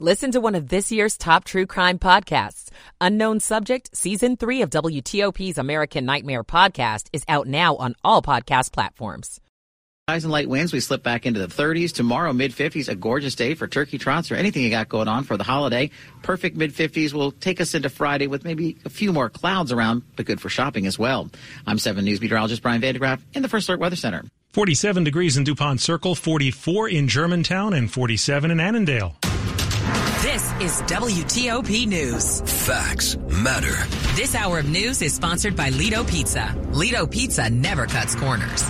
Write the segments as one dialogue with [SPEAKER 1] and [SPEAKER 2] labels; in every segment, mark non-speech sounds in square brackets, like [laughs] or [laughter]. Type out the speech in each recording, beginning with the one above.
[SPEAKER 1] Listen to one of this year's top true crime podcasts. Unknown Subject, Season 3 of WTOP's American Nightmare podcast is out now on all podcast platforms.
[SPEAKER 2] Highs and light winds, we slip back into the 30s. Tomorrow, mid 50s, a gorgeous day for turkey trots or anything you got going on for the holiday. Perfect mid 50s will take us into Friday with maybe a few more clouds around, but good for shopping as well. I'm 7 News meteorologist Brian van de Graaff in the First Alert Weather Center.
[SPEAKER 3] 47 degrees in DuPont Circle, 44 in Germantown, and 47 in Annandale.
[SPEAKER 4] This is WTOP News.
[SPEAKER 5] Facts matter.
[SPEAKER 4] This hour of news is sponsored by Lido Pizza. Lido Pizza never cuts corners.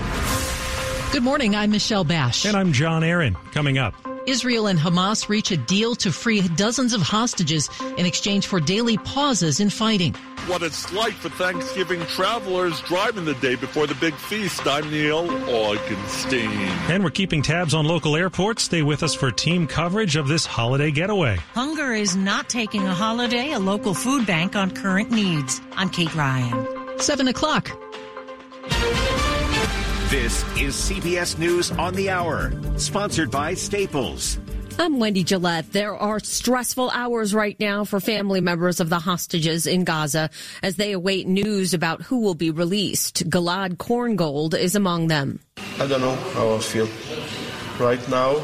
[SPEAKER 6] Good morning. I'm Michelle Basch.
[SPEAKER 3] And I'm John Aaron. Coming up.
[SPEAKER 6] Israel and Hamas reach a deal to free dozens of hostages in exchange for daily pauses in fighting.
[SPEAKER 7] What it's like for Thanksgiving travelers driving the day before the big feast. I'm Neil Augenstein.
[SPEAKER 3] And we're keeping tabs on local airports. Stay with us for team coverage of this holiday getaway.
[SPEAKER 8] Hunger is not taking a holiday, a local food bank on current needs. I'm Kate Ryan.
[SPEAKER 6] Seven o'clock.
[SPEAKER 9] This is CBS News on the Hour, sponsored by Staples.
[SPEAKER 10] I'm Wendy Gillette. There are stressful hours right now for family members of the hostages in Gaza as they await news about who will be released. Gilad Korngold is among them.
[SPEAKER 11] I don't know how I feel. Right now,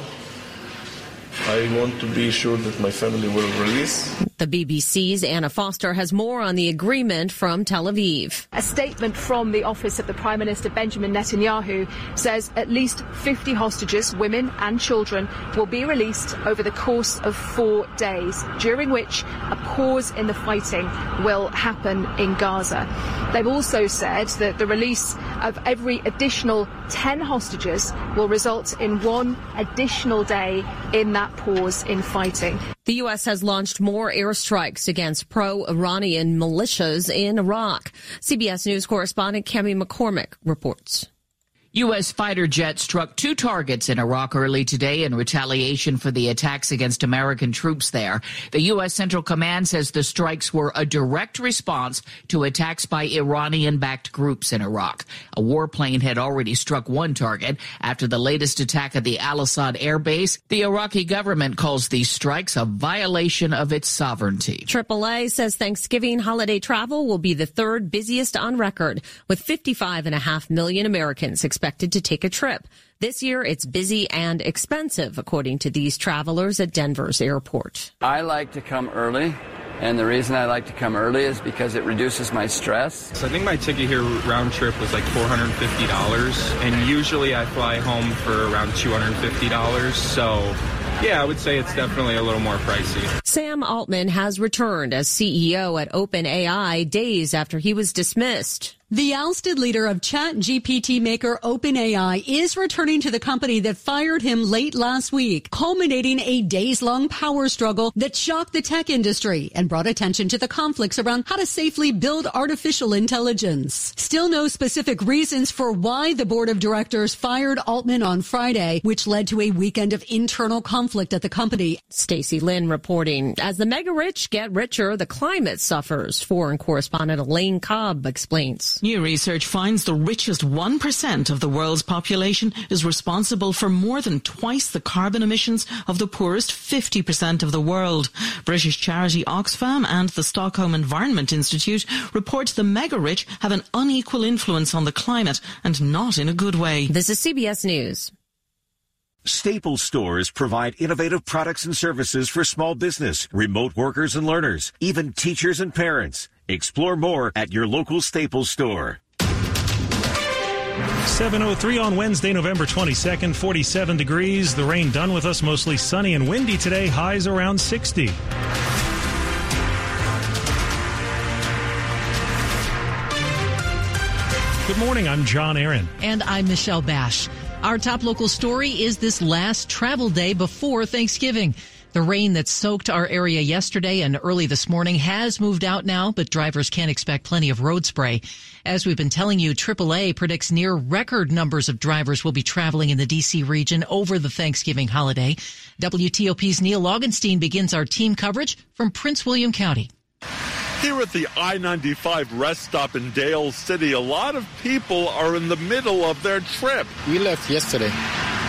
[SPEAKER 11] I want to be sure that my family will release.
[SPEAKER 10] The BBC's Anna Foster has more on the agreement from Tel Aviv.
[SPEAKER 12] A statement from the office of the Prime Minister Benjamin Netanyahu says at least 50 hostages, women and children, will be released over the course of four days, during which a pause in the fighting will happen in Gaza. They've also said that the release of every additional 10 hostages will result in one additional day in that pause in fighting.
[SPEAKER 10] The U.S. has launched more airstrikes against pro-Iranian militias in Iraq. CBS News correspondent Cami McCormick reports.
[SPEAKER 13] U.S. fighter jets struck two targets in Iraq early today in retaliation for the attacks against American troops there. The U.S. Central Command says the strikes were a direct response to attacks by Iranian-backed groups in Iraq. A warplane had already struck one target after the latest attack at the Al-Asad air base. The Iraqi government calls these strikes a violation of its sovereignty.
[SPEAKER 10] AAA says Thanksgiving holiday travel will be the third busiest on record, with 55 and a half million Americans expected to take a trip. This year, it's busy and expensive, according to these travelers at Denver's airport.
[SPEAKER 14] I like to come early. And the reason I like to come early is because it reduces my stress.
[SPEAKER 15] So I think my ticket here round trip was like $450. And usually I fly home for around $250. So yeah, I would say it's definitely a little more pricey.
[SPEAKER 10] Sam Altman has returned as CEO at OpenAI days after he was dismissed.
[SPEAKER 16] The ousted leader of ChatGPT maker OpenAI is returning to the company that fired him late last week, culminating a days-long power struggle that shocked the tech industry and brought attention to the conflicts around how to safely build artificial intelligence. Still no specific reasons for why the board of directors fired Altman on Friday, which led to a weekend of internal conflict at the company.
[SPEAKER 10] Stacy Lynn reporting, as the mega rich get richer, the climate suffers. Foreign correspondent Elaine Cobb explains.
[SPEAKER 17] New research finds the richest 1% of the world's population is responsible for more than twice the carbon emissions of the poorest 50% of the world. British charity Oxfam and the Stockholm Environment Institute report the mega rich have an unequal influence on the climate and not in a good way.
[SPEAKER 10] This is CBS News.
[SPEAKER 9] Staples stores provide innovative products and services for small business, remote workers and learners, even teachers and parents. Explore more at your local Staples store.
[SPEAKER 3] 703 on Wednesday, November 22nd, 47 degrees. The rain done with us, mostly sunny and windy today, highs around 60. Good morning, I'm John Aaron.
[SPEAKER 6] And I'm Michelle Basch. Our top local story is this last travel day before Thanksgiving. The rain that soaked our area yesterday and early this morning has moved out now, but drivers can't expect plenty of road spray. As we've been telling you, AAA predicts near record numbers of drivers will be traveling in the DC region over the Thanksgiving holiday. WTOP's Neil Augenstein begins our team coverage from Prince William County.
[SPEAKER 7] Here at the I 95 rest stop in Dale City, a lot of people are in the middle of their trip.
[SPEAKER 18] We left yesterday.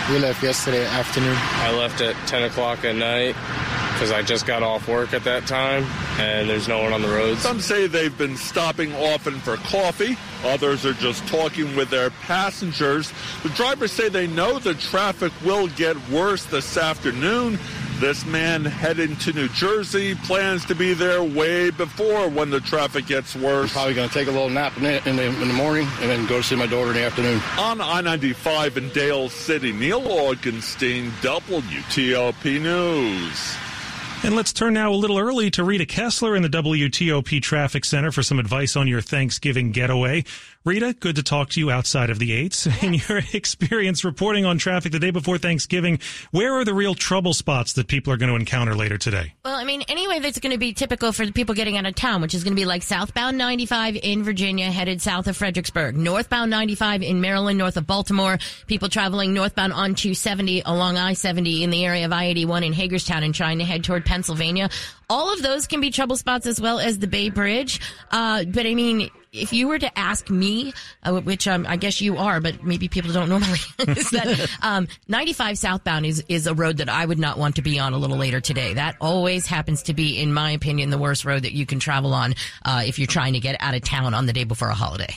[SPEAKER 18] We left yesterday afternoon.
[SPEAKER 19] I left at 10 o'clock at night.
[SPEAKER 20] because I just got off work at that time and there's no one on the roads.
[SPEAKER 7] Some say they've been stopping often for coffee. Others are just talking with their passengers. The drivers say they know the traffic will get worse this afternoon. This man heading to New Jersey plans to be there way before when the traffic gets worse.
[SPEAKER 21] Probably going to take a little nap in the, in the, in the morning and then go to see my daughter in the afternoon.
[SPEAKER 7] On I 95 in Dale City, Neil Augenstein, WTOP News.
[SPEAKER 3] And let's turn now a little early to Rita Kessler in the WTOP Traffic Center for some advice on your Thanksgiving getaway. Rita, good to talk to you outside of the eights. [laughs] In your experience reporting on traffic the day before Thanksgiving, where are the real trouble spots that people are going to encounter later today?
[SPEAKER 22] Well, I mean, anyway, that's going to be typical for the people getting out of town, which is going to be like southbound 95 in Virginia, headed south of Fredericksburg, northbound 95 in Maryland, north of Baltimore, people traveling northbound on 270 along I-70 in the area of I-81 in Hagerstown and trying to head toward Pennsylvania. All of those can be trouble spots as well as the Bay Bridge. Uh, but I mean, if you were to ask me, uh, which um, I guess you are, but maybe people don't normally, [laughs] is that [laughs] um, 95 southbound is is a road that I would not want to be on a little later today. That always happens to be, in my opinion, the worst road that you can travel on uh, if you're trying to get out of town on the day before a holiday.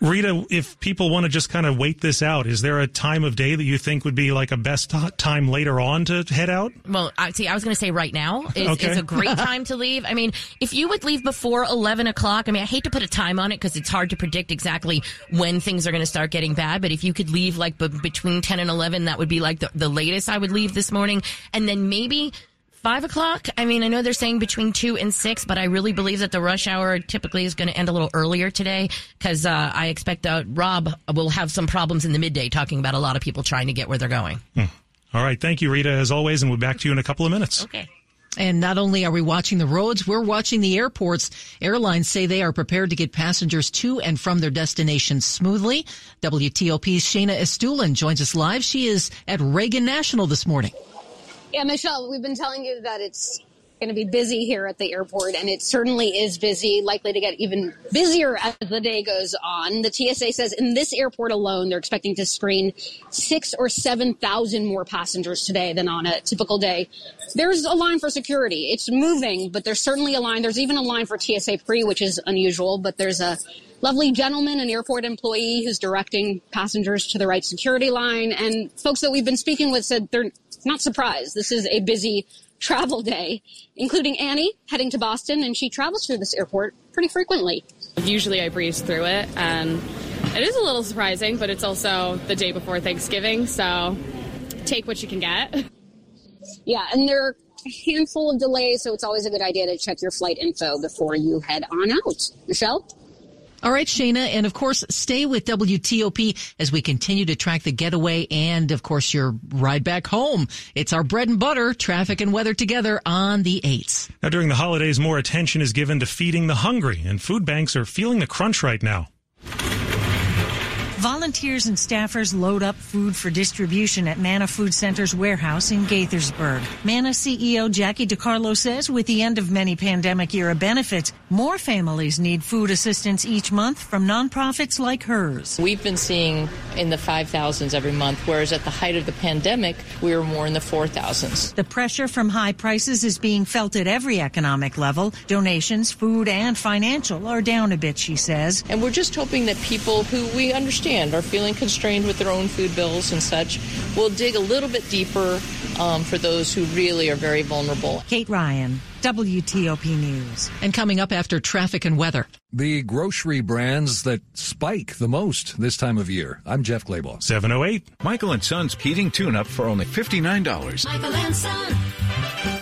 [SPEAKER 3] Rita, if people want to just kind of wait this out, is there a time of day that you think would be like a best t- time later on to head out?
[SPEAKER 22] Well, I see. I was going to say right now is,
[SPEAKER 3] Okay.
[SPEAKER 22] is a great [laughs] time to leave. I mean, if you would leave before eleven o'clock, I mean, I hate to put a time on it because it's hard to predict exactly when things are going to start getting bad. But if you could leave like b- between ten and eleven, that would be like the, the latest I would leave this morning, and then maybe. Five o'clock. I mean, I know they're saying between two and six, but I really believe that the rush hour typically is going to end a little earlier today because uh, I expect uh, Rob will have some problems in the midday talking about a lot of people trying to get where they're going.
[SPEAKER 3] Hmm. All right. Thank you, Rita, as always, and we'll be back to you in a couple of minutes.
[SPEAKER 22] Okay.
[SPEAKER 6] And not only are we watching the roads, we're watching the airports. Airlines say they are prepared to get passengers to and from their destinations smoothly. WTOP's Shayna Estulin joins us live. She is at Reagan National this morning.
[SPEAKER 23] Yeah, Michelle, we've been telling you that it's going to be busy here at the airport, and it certainly is busy, likely to get even busier as the day goes on. The TSA says in this airport alone, they're expecting to screen six or 7,000 more passengers today than on a typical day. There's a line for security. It's moving, but there's certainly a line. There's even a line for TSA pre, which is unusual, but there's a lovely gentleman, an airport employee who's directing passengers to the right security line. And folks that we've been speaking with said they're not surprised. This is a busy travel day, including Annie heading to Boston, and she travels through this airport pretty frequently.
[SPEAKER 24] Usually I breeze through it, and it is a little surprising, but it's also the day before Thanksgiving, so take what you can get.
[SPEAKER 23] Yeah, and there are a handful of delays, so it's always a good idea to check your flight info before you head on out. Michelle?
[SPEAKER 6] All right, Shayna, and of course, stay with WTOP as we continue to track the getaway and, of course, your ride back home. It's our bread and butter, traffic and weather together on the 8s.
[SPEAKER 3] Now, during the holidays, more attention is given to feeding the hungry, and food banks are feeling the crunch right now.
[SPEAKER 17] Volunteers and staffers load up food for distribution at Manna Food Center's warehouse in Gaithersburg. Manna CEO Jackie DeCarlo says with the end of many pandemic era benefits, more families need food assistance each month from nonprofits like hers.
[SPEAKER 15] We've been seeing in the 5,000s every month, whereas at the height of the pandemic, we were more in the 4,000s.
[SPEAKER 17] The pressure from high prices is being felt at every economic level. Donations, food and financial are down a bit, she says.
[SPEAKER 15] And we're just hoping that people who we understand are feeling constrained with their own food bills and such We'll dig a little bit deeper um, for those who really are very vulnerable.
[SPEAKER 17] Kate Ryan, WTOP News.
[SPEAKER 6] And coming up after traffic and weather.
[SPEAKER 25] The grocery brands that spike the most this time of year. I'm Jeff Clabaugh.
[SPEAKER 3] 708.
[SPEAKER 26] Michael and Son's heating tune up for only $59.
[SPEAKER 27] Michael and Son.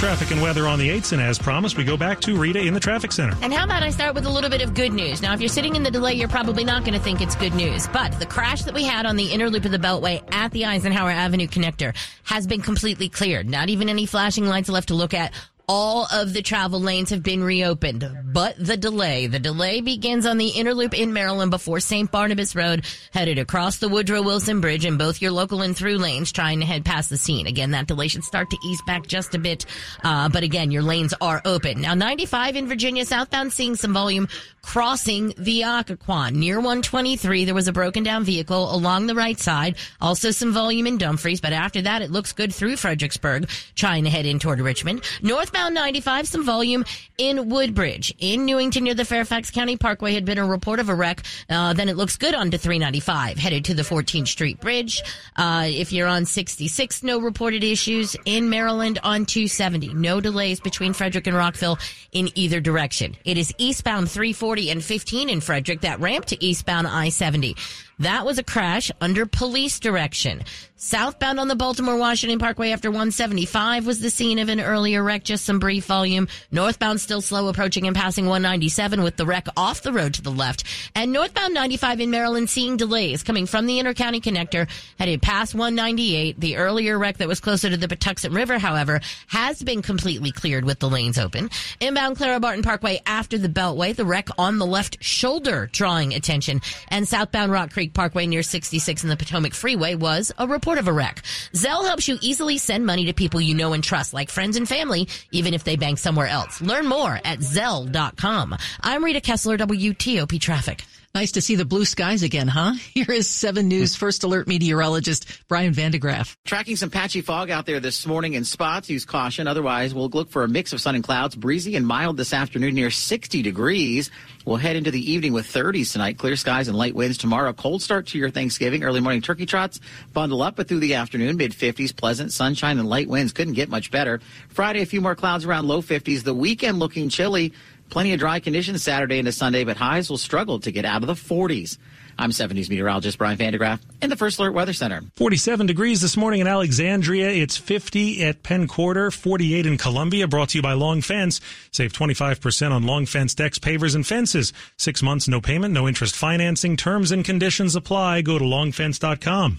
[SPEAKER 3] Traffic and weather on the 8s, and as promised, we go back to Rita in the traffic center.
[SPEAKER 22] And how about I start with a little bit of good news? Now, if you're sitting in the delay, you're probably not going to think it's good news. But the crash that we had on the inner loop of the Beltway at the Eisenhower Avenue connector has been completely cleared. Not even any flashing lights left to look at. All of the travel lanes have been reopened, but the delay, the delay begins on the inner loop in Maryland before St. Barnabas Road, headed across the Woodrow Wilson Bridge in both your local and through lanes, trying to head past the scene. Again, that delay should start to ease back just a bit, uh, but again, your lanes are open. Now, 95 in Virginia southbound seeing some volume crossing the Occoquan. Near 123, there was a broken down vehicle along the right side. Also some volume in Dumfries, but after that, it looks good through Fredericksburg, trying to head in toward Richmond. Northbound 95, some volume in Woodbridge. In Newington near the Fairfax County Parkway had been a report of a wreck. Uh, then it looks good onto 395, headed to the 14th Street Bridge. Uh, if you're on 66, no reported issues. In Maryland on 270, no delays between Frederick and Rockville in either direction. It is eastbound 340 and 15 in Frederick, that ramp to eastbound I-70. That was a crash under police direction. Southbound on the Baltimore Washington Parkway after 175 was the scene of an earlier wreck, just some brief volume. Northbound still slow approaching and passing 197 with the wreck off the road to the left. And northbound 95 in Maryland seeing delays coming from the intercounty connector headed past 198. The earlier wreck that was closer to the Patuxent River, however, has been completely cleared with the lanes open. Inbound Clara Barton Parkway after the Beltway, the wreck on the left shoulder drawing attention. And southbound Rock Creek Parkway near 66 in the Potomac Freeway was a report of a wreck. Zelle helps you easily send money to people you know and trust, like friends and family, even if they bank somewhere else. Learn more at Zelle.com. I'm Rita Kessler, WTOP Traffic.
[SPEAKER 6] Nice to see the blue skies again, huh? [laughs] Here is 7 News First Alert meteorologist Brian van de Graaff.
[SPEAKER 2] Tracking some patchy fog out there this morning in spots. Use caution. Otherwise, we'll look for a mix of sun and clouds. Breezy and mild this afternoon near 60 degrees. We'll head into the evening with 30s tonight. Clear skies and light winds tomorrow. Cold start to your Thanksgiving. Early morning turkey trots. Bundle up, but through the afternoon, mid 50s, pleasant sunshine and light winds. Couldn't get much better. Friday, a few more clouds around low 50s. The weekend looking chilly. Plenty of dry conditions Saturday into Sunday, but highs will struggle to get out of the 40s. I'm 70s meteorologist Brian van de Graaff in the First Alert Weather Center.
[SPEAKER 3] 47 degrees this morning in Alexandria. It's 50 at Penn Quarter, 48 in Columbia. Brought to you by Long Fence. Save 25% on Long Fence decks, pavers, and fences. Six months, no payment, no interest financing. Terms and conditions apply. Go to longfence.com.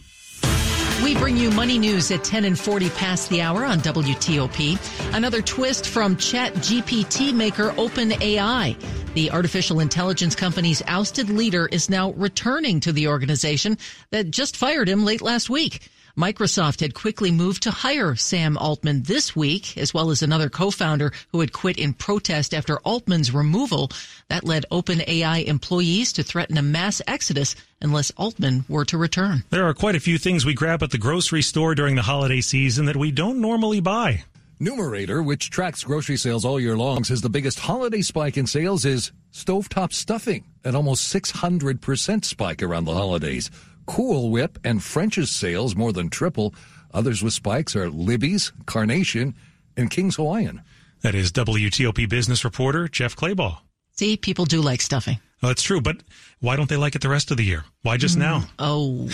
[SPEAKER 6] We bring you money news at 10 and 40 past the hour on WTOP. Another twist from Chat GPT maker OpenAI. The artificial intelligence company's ousted leader is now returning to the organization that just fired him late last week. Microsoft had quickly moved to hire Sam Altman this week, as well as another co-founder who had quit in protest after Altman's removal. That led OpenAI employees to threaten a mass exodus unless Altman were to return.
[SPEAKER 3] There are quite a few things we grab at the grocery store during the holiday season that we don't normally buy.
[SPEAKER 25] Numerator, which tracks grocery sales all year long, says the biggest holiday spike in sales is stovetop stuffing, an almost 600% spike around the holidays. Cool Whip and French's sales more than triple. Others with spikes are Libby's, Carnation, and King's Hawaiian.
[SPEAKER 3] That is WTOP business reporter Jeff Clabaugh.
[SPEAKER 6] See, people do like stuffing.
[SPEAKER 3] Oh, that's true, but why don't they like it the rest of the year? Why just mm. now?
[SPEAKER 6] Oh.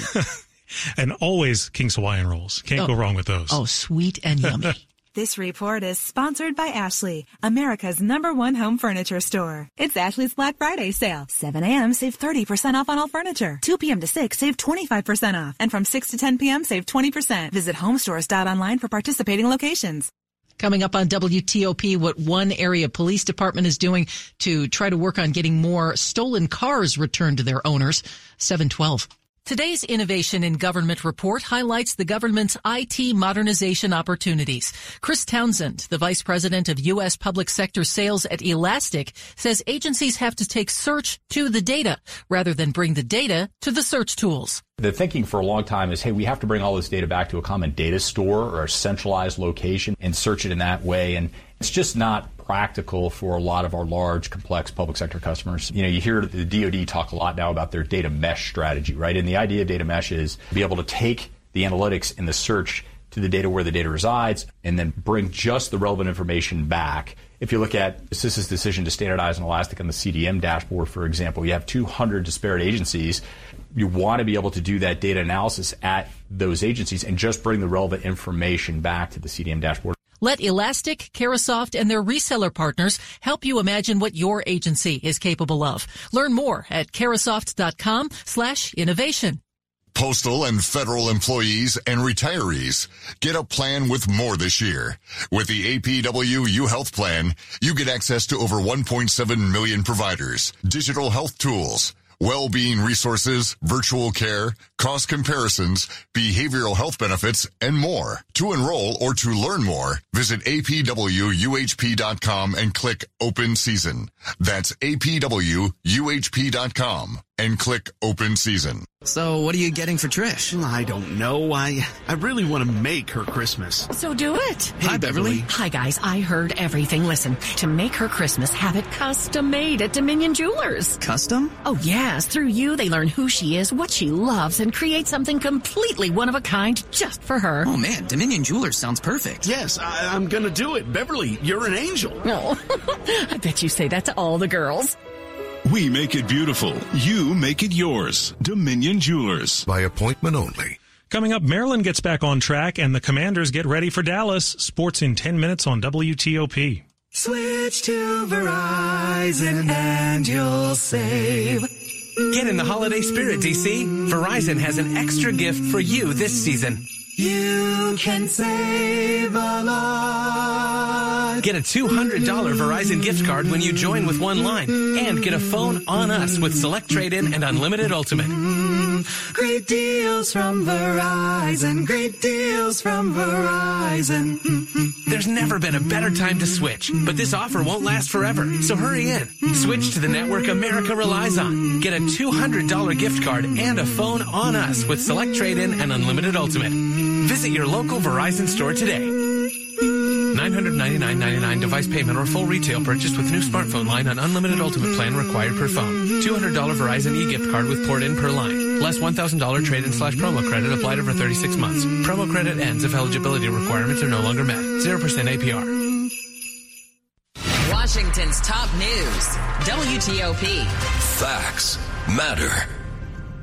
[SPEAKER 6] [laughs]
[SPEAKER 3] and always King's Hawaiian rolls. Can't
[SPEAKER 6] oh.
[SPEAKER 3] go wrong with those.
[SPEAKER 6] Oh, sweet and yummy. [laughs]
[SPEAKER 28] This report is sponsored by Ashley, America's number one home furniture store. It's Ashley's Black Friday sale. 7 a.m. save 30% off on all furniture. 2 p.m. to 6 save 25% off. And from 6 to 10 p.m. save 20%. Visit homestores.online for participating locations.
[SPEAKER 6] Coming up on WTOP, what one area police department is doing to try to work on getting more stolen cars returned to their owners. 712. Today's Innovation in Government report highlights the government's IT modernization opportunities. Chris Townsend, the vice president of U.S. public sector sales at Elastic, says agencies have to take search to the data rather than bring the data to the search tools.
[SPEAKER 29] The thinking for a long time is, hey, we have to bring all this data back to a common data store or a centralized location and search it in that way. And it's just not practical for a lot of our large, complex public sector customers. You know, you hear the DoD talk a lot now about their data mesh strategy, right? And the idea of data mesh is be able to take the analytics and the search to the data where the data resides and then bring just the relevant information back. If you look at CISA's decision to standardize on Elastic on the CDM dashboard, for example, you have 200 disparate agencies. You want to be able to do that data analysis at those agencies and just bring the relevant information back to the CDM dashboard.
[SPEAKER 6] Let Elastic, Carahsoft, and their reseller partners help you imagine what your agency is capable of. Learn more at carahsoft.com slash innovation.
[SPEAKER 30] Postal and federal employees and retirees get a plan with more this year. With the APWU Health Plan, you get access to over 1.7 million providers, digital health tools, well-being resources, virtual care, cost comparisons, behavioral health benefits, and more. To enroll or to learn more, visit apwuhp.com and click Open Season. That's apwuhp.com and click Open Season.
[SPEAKER 31] So, what are you getting for Trish?
[SPEAKER 5] I don't know. I I really want to make her Christmas.
[SPEAKER 18] So do it.
[SPEAKER 5] Hey,
[SPEAKER 31] Hi, Beverly.
[SPEAKER 18] Hi, guys. I heard everything. Listen, to make her Christmas, have it custom made at Dominion Jewelers.
[SPEAKER 31] Custom?
[SPEAKER 18] Oh, yes. Through you, they learn who she is, what she loves, and create something completely one of a kind just for her.
[SPEAKER 31] Oh, man. Dominion Jewelers sounds perfect.
[SPEAKER 5] Yes, I, I'm gonna do it. Beverly, you're an angel.
[SPEAKER 18] No. Oh, [laughs] I bet you say that to all the girls.
[SPEAKER 32] We make it beautiful. You make it yours. Dominion Jewelers.
[SPEAKER 27] By appointment only.
[SPEAKER 3] Coming up, Maryland gets back on track and the Commanders get ready for Dallas. Sports in 10 minutes on WTOP.
[SPEAKER 33] Switch to Verizon and you'll save.
[SPEAKER 34] Get in the holiday spirit, DC. Verizon has an extra gift for you this season.
[SPEAKER 33] You can save a lot.
[SPEAKER 34] Get a $200 Verizon gift card when you join with one line and get a phone on us with Select Trade-In and Unlimited Ultimate.
[SPEAKER 33] Great deals from Verizon. Great deals from Verizon.
[SPEAKER 34] There's never been a better time to switch, but this offer won't last forever. So hurry in. Switch to the network America relies on. Get a $200 gift card and a phone on us with Select Trade-In and Unlimited Ultimate. Visit your local Verizon store today. $999.99 device payment or full retail purchase with new smartphone line on unlimited ultimate plan required per phone. $200 Verizon e-gift card with port in per line. Less $1,000 trade-in slash promo credit applied over 36 months. Promo credit ends if eligibility requirements are no longer met. 0% APR.
[SPEAKER 35] Washington's top news. WTOP.
[SPEAKER 27] Facts matter.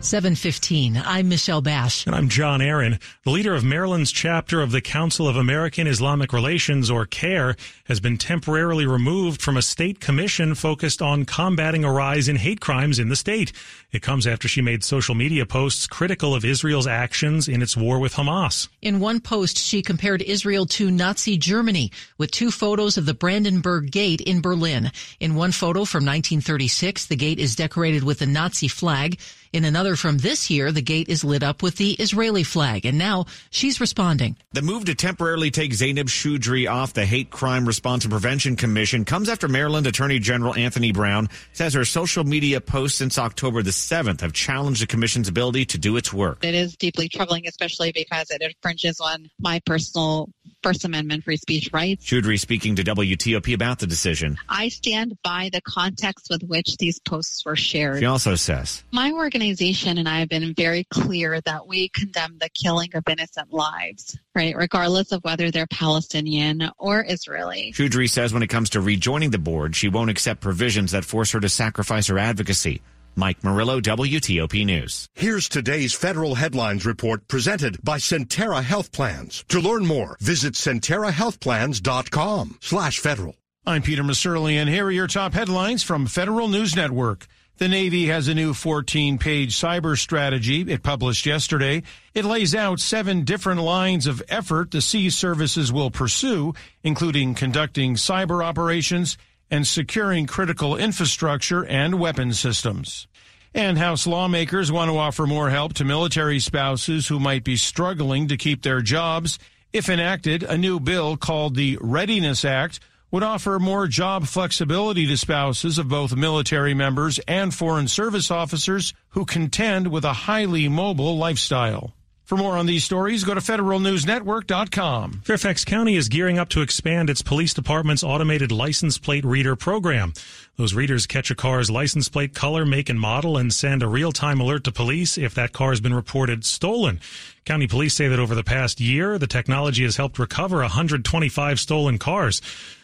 [SPEAKER 6] 715. I'm Michelle Basch.
[SPEAKER 3] And I'm John Aaron. The leader of Maryland's chapter of the Council of American Islamic Relations, or CAIR, has been temporarily removed from a state commission focused on combating a rise in hate crimes in the state. It comes after she made social media posts critical of Israel's actions in its war with Hamas.
[SPEAKER 6] In one post, she compared Israel to Nazi Germany with two photos of the Brandenburg Gate in Berlin. In one photo from 1936, the gate is decorated with the Nazi flag. In another from this year, the gate is lit up with the Israeli flag. And now she's responding.
[SPEAKER 36] The move to temporarily take Zainab Chaudry off the Hate Crime Response and Prevention Commission comes after Maryland Attorney General Anthony Brown says her social media posts since October the 7th have challenged the commission's ability to do its work.
[SPEAKER 37] It is deeply troubling, especially because it infringes on my personal First Amendment free speech rights.
[SPEAKER 36] Chaudry speaking to WTOP about the decision.
[SPEAKER 37] I stand by the context with which these posts were shared.
[SPEAKER 36] She also says,
[SPEAKER 37] My organization and I have been very clear that we condemn the killing of innocent lives, right? Regardless of whether they're Palestinian or Israeli.
[SPEAKER 36] Chaudry says when it comes to rejoining the board, she won't accept provisions that force her to sacrifice her advocacy. Mike Murillo, WTOP News.
[SPEAKER 38] Here's today's federal headlines report presented by Sentara Health Plans. To learn more, visit sentarahealthplans.com slash federal.
[SPEAKER 39] I'm Peter Musurlian, and here are your top headlines from Federal News Network. The Navy has a new 14 page cyber strategy it published yesterday. It lays out seven different lines of effort the sea services will pursue, including conducting cyber operations and securing critical infrastructure and weapon systems. And House lawmakers want to offer more help to military spouses who might be struggling to keep their jobs. If enacted, a new bill called the Readiness Act would offer more job flexibility to spouses of both military members and foreign service officers who contend with a highly mobile lifestyle. For more on these stories, go to federalnewsnetwork.com.
[SPEAKER 3] Fairfax County is gearing up to expand its police department's automated license plate reader program. Those readers catch a car's license plate color, make, and model and send a real-time alert to police if that car has been reported stolen. County police say that over the past year, the technology has helped recover 125 stolen cars.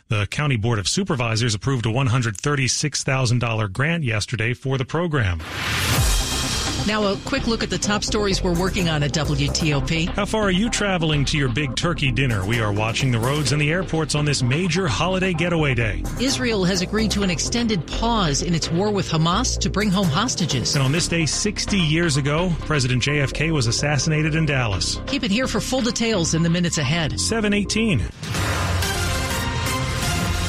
[SPEAKER 3] The County Board of Supervisors approved a $136,000 grant yesterday for the program.
[SPEAKER 6] Now, a quick look at the top stories we're working on at WTOP.
[SPEAKER 3] How far are you traveling to your big turkey dinner? We are watching the roads and the airports on this major holiday getaway day.
[SPEAKER 6] Israel has agreed to an extended pause in its war with Hamas to bring home hostages.
[SPEAKER 3] And on this day 60 years ago, President JFK was assassinated in Dallas.
[SPEAKER 6] Keep it here for full details in the minutes ahead.
[SPEAKER 3] 718.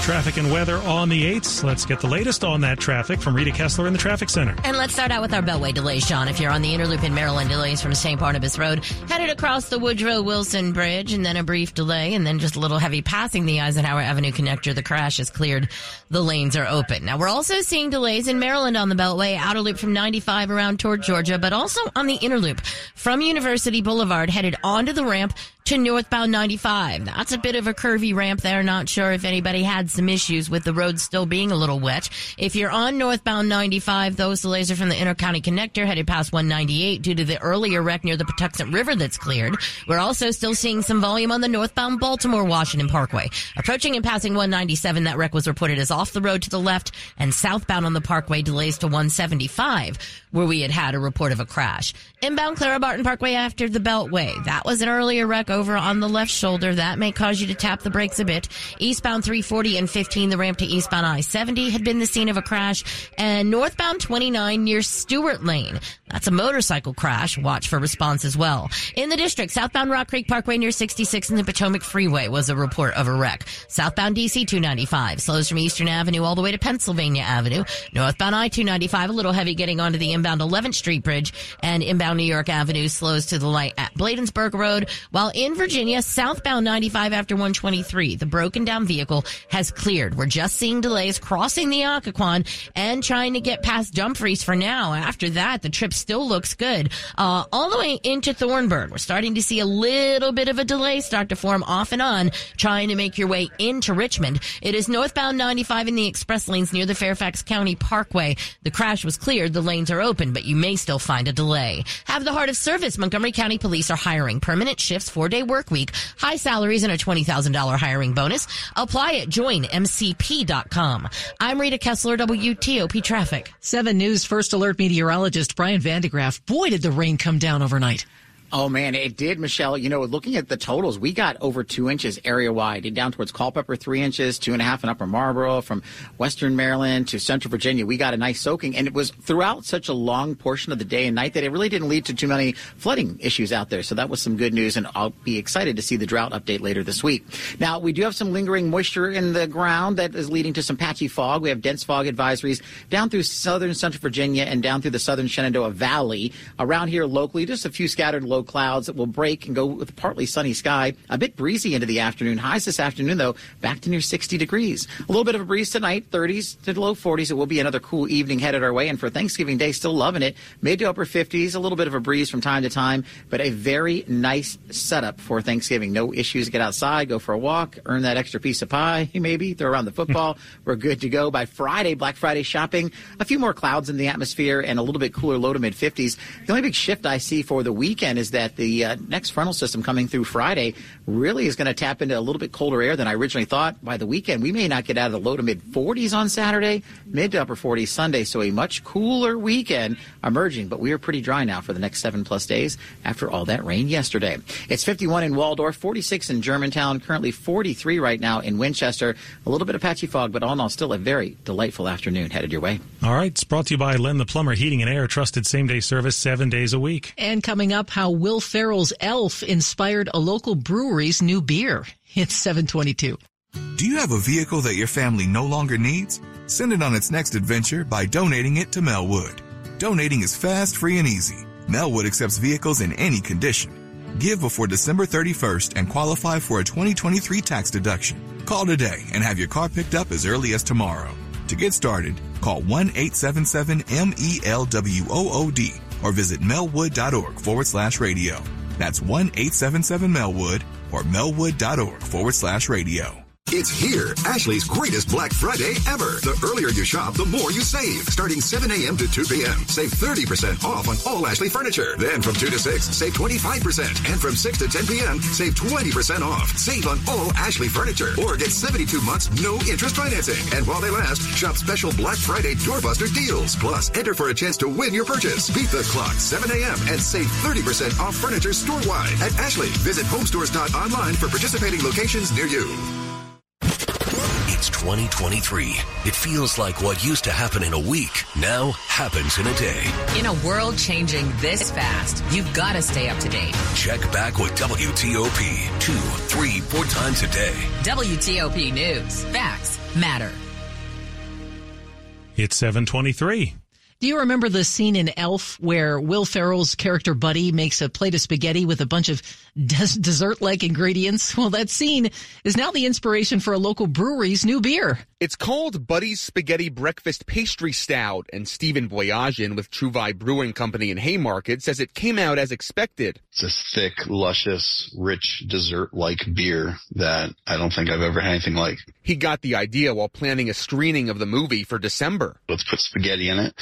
[SPEAKER 3] Traffic and weather on the 8s. Let's get the latest on that traffic from Rita Kessler in the Traffic Center.
[SPEAKER 22] And let's start out with our Beltway delays, Sean. If you're on the inner loop in Maryland, delays from St. Barnabas Road, headed across the Woodrow Wilson Bridge, and then a brief delay, and then just a little heavy passing the Eisenhower Avenue connector. The crash is cleared. The lanes are open. Now, we're also seeing delays in Maryland on the Beltway, outer loop from 95 around toward Georgia, but also on the inner loop from University Boulevard, headed onto the ramp to northbound 95. That's a bit of a curvy ramp there. Not sure if anybody had some issues with the road still being a little wet. If you're on northbound 95, those delays are from the intercounty connector headed past 198 due to the earlier wreck near the Patuxent River that's cleared. We're also still seeing some volume on the northbound Baltimore Washington Parkway. Approaching and passing 197, that wreck was reported as off the road to the left and southbound on the parkway delays to 175 where we had had a report of a crash. Inbound Clara Barton Parkway after the Beltway. That was an earlier wreck over on the left shoulder. That may cause you to tap the brakes a bit. Eastbound 340 and 15, the ramp to eastbound I-70 had been the scene of a crash. And northbound 29 near Stewart Lane. That's a motorcycle crash. Watch for response as well. In the district, southbound Rock Creek Parkway near 66 and the Potomac Freeway was a report of a wreck. Southbound DC 295 slows from Eastern Avenue all the way to Pennsylvania Avenue. Northbound I-295 a little heavy getting onto the inbound 11th Street Bridge and inbound New York Avenue slows to the light at Bladensburg Road. While in Virginia, southbound 95 after 123, the broken down vehicle has cleared. We're just seeing delays crossing the Occoquan and trying to get past Dumfries for now. After that, the trip still looks good. Uh, all the way into Thornburg, we're starting to see a little bit of a delay start to form off and on, trying to make your way into Richmond. It is northbound 95 in the express lanes near the Fairfax County Parkway. The crash was cleared. The lanes are open, but you may still find a delay. Have the heart of service. Montgomery County Police are hiring permanent shifts, four day work week, high salaries, and a $20,000 hiring bonus. Apply at joinmcp.com. I'm Rita Kessler, WTOP Traffic.
[SPEAKER 6] 7 News First Alert meteorologist Brian van de Graaff. Boy, did the rain come down overnight.
[SPEAKER 2] Oh man, it did, Michelle. You know, looking at the totals, we got over two inches area wide, down towards Culpeper, three inches, two and a half in Upper Marlboro, from Western Maryland to Central Virginia. We got a nice soaking, and it was throughout such a long portion of the day and night that it really didn't lead to too many flooding issues out there. So that was some good news, and I'll be excited to see the drought update later this week. Now, we do have some lingering moisture in the ground that is leading to some patchy fog. We have dense fog advisories down through southern Central Virginia and down through the southern Shenandoah Valley. Around here locally, just a few scattered low clouds that will break and go with partly sunny sky. A bit breezy into the afternoon. Highs this afternoon, though, back to near 60 degrees. A little bit of a breeze tonight, 30s to low 40s. It will be another cool evening headed our way. And for Thanksgiving Day, still loving it. Mid to upper 50s, a little bit of a breeze from time to time, but a very nice setup for Thanksgiving. No issues. Get outside, go for a walk, earn that extra piece of pie, [laughs] maybe throw around the football. [laughs] We're good to go by Friday, Black Friday shopping. A few more clouds in the atmosphere and a little bit cooler low to mid 50s. The only big shift I see for the weekend is that the uh, next frontal system coming through Friday really is going to tap into a little bit colder air than I originally thought. By the weekend, we may not get out of the low to mid 40s on Saturday, mid to upper 40s Sunday. So a much cooler weekend emerging, but we are pretty dry now for the next seven plus days after all that rain yesterday. It's 51 in Waldorf, 46 in Germantown, currently 43 right now in Winchester. A little bit of patchy fog, but all in all, still a very delightful afternoon headed your way.
[SPEAKER 3] All right. It's brought to you by Len the Plumber Heating and Air, trusted same day service seven days a week.
[SPEAKER 6] And coming up, how Will Ferrell's Elf inspired a local brewery's new beer. It's 722.
[SPEAKER 40] Do you have a vehicle that your family no longer needs? Send it on its next adventure by donating it to Melwood. Donating is fast, free, and easy. Melwood accepts vehicles in any condition. Give before December 31st and qualify for a 2023 tax deduction. Call today and have your car picked up as early as tomorrow. To get started, call 1-877-MELWOOD or visit melwood.org forward slash radio. That's 1-877-MELWOOD or melwood.org forward slash radio.
[SPEAKER 41] It's here, Ashley's greatest Black Friday ever. The earlier you shop, the more you save. Starting 7 a.m. to 2 p.m., save 30% off on all Ashley furniture. Then from 2 to 6, save 25%. And from 6 to 10 p.m., save 20% off. Save on all Ashley furniture. Or get 72 months no interest financing. And while they last, shop special Black Friday doorbuster deals. Plus, enter for a chance to win your purchase. Beat the clock 7 a.m. and save 30% off furniture store-wide at Ashley. Visit homestores.online for participating locations near you.
[SPEAKER 27] It's 2023. It feels like what used to happen in a week now happens in a day.
[SPEAKER 35] In a world changing this fast, you've got to stay up to date.
[SPEAKER 27] Check back with WTOP two, three, four times a day.
[SPEAKER 35] WTOP News. Facts
[SPEAKER 13] matter.
[SPEAKER 3] It's 723.
[SPEAKER 6] Do you remember the scene in Elf where Will Ferrell's character Buddy makes a plate of spaghetti with a bunch of des- dessert-like ingredients? [laughs] Well, that scene is now the inspiration for a local brewery's new beer.
[SPEAKER 42] It's called Buddy's Spaghetti Breakfast Pastry Stout, and Stephen Boyajian with Truvai Brewing Company in Haymarket says it came out as expected.
[SPEAKER 41] It's a thick, luscious, rich dessert-like beer that I don't think I've ever had anything like.
[SPEAKER 42] He got the idea while planning a screening of the movie for December.
[SPEAKER 41] Let's put spaghetti in it.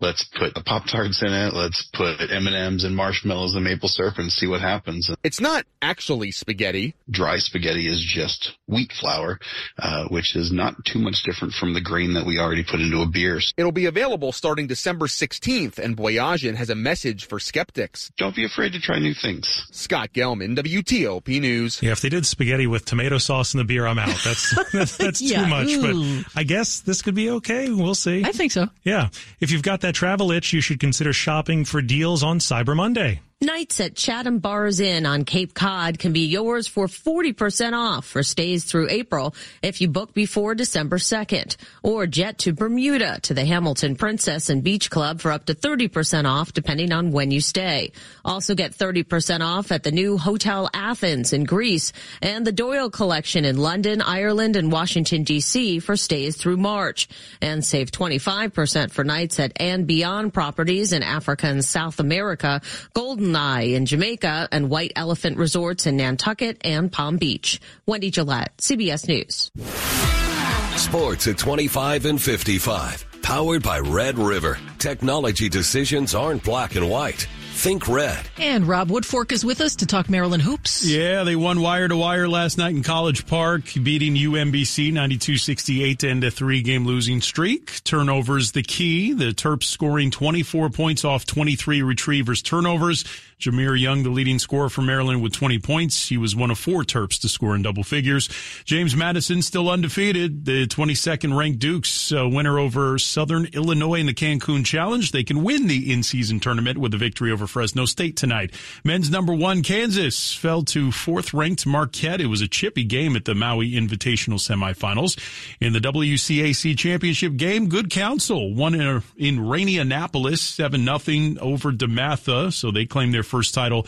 [SPEAKER 41] Let's put the Pop Tarts in it. Let's put M&Ms and marshmallows and maple syrup and see what happens.
[SPEAKER 42] It's not actually spaghetti.
[SPEAKER 41] Dry spaghetti is just wheat flour, uh, which is not too much different from the grain that we already put into a beer.
[SPEAKER 42] It'll be available starting December 16th, and Boyajian has a message for skeptics.
[SPEAKER 41] Don't be afraid to try new things.
[SPEAKER 42] Scott Gelman, WTOP News.
[SPEAKER 3] Yeah, if they did spaghetti with tomato sauce in the beer, I'm out. That's [laughs] that's, that's
[SPEAKER 6] Yeah,
[SPEAKER 3] too much.
[SPEAKER 6] ooh.
[SPEAKER 3] But I guess this could be okay. We'll see.
[SPEAKER 6] I think so.
[SPEAKER 3] Yeah. If you've got that travel itch, you should consider shopping for deals on Cyber Monday.
[SPEAKER 10] Nights at Chatham Bars Inn on Cape Cod can be yours for 40% off for stays through April if you book before December 2nd. Or jet to Bermuda to the Hamilton Princess and Beach Club for up to 30% off depending on when you stay. Also get 30% off at the new Hotel Athens in Greece and the Doyle Collection in London, Ireland, and Washington, D.C. for stays through March. And save 25% for nights at and beyond properties in Africa and South America, Golden Eye in Jamaica, and White Elephant Resorts in Nantucket and Palm Beach. Wendy Gillette, CBS News.
[SPEAKER 27] Sports at 25 and 55. Powered by Red River. Technology decisions aren't black and white. Think red.
[SPEAKER 6] And Rob Woodfork is with us to talk Maryland hoops.
[SPEAKER 39] Yeah, they won wire to wire last night in College Park, beating UMBC 92-68 to end a three-game losing streak. Turnovers the key. The Terps scoring 24 points off 23 retrievers turnovers. Jahmir Young, the leading scorer for Maryland with 20 points. He was one of four Terps to score in double figures. James Madison still undefeated. The 22nd ranked Dukes uh, winner over Southern Illinois in the Cancun Challenge. They can win the in-season tournament with a victory over Fresno State tonight. Men's number one Kansas fell to fourth ranked Marquette. It was a chippy game at the Maui Invitational semifinals. In the WCAC championship game, Good Counsel won in, in rainy Annapolis 7 nothing over DeMatha. So they claim their first title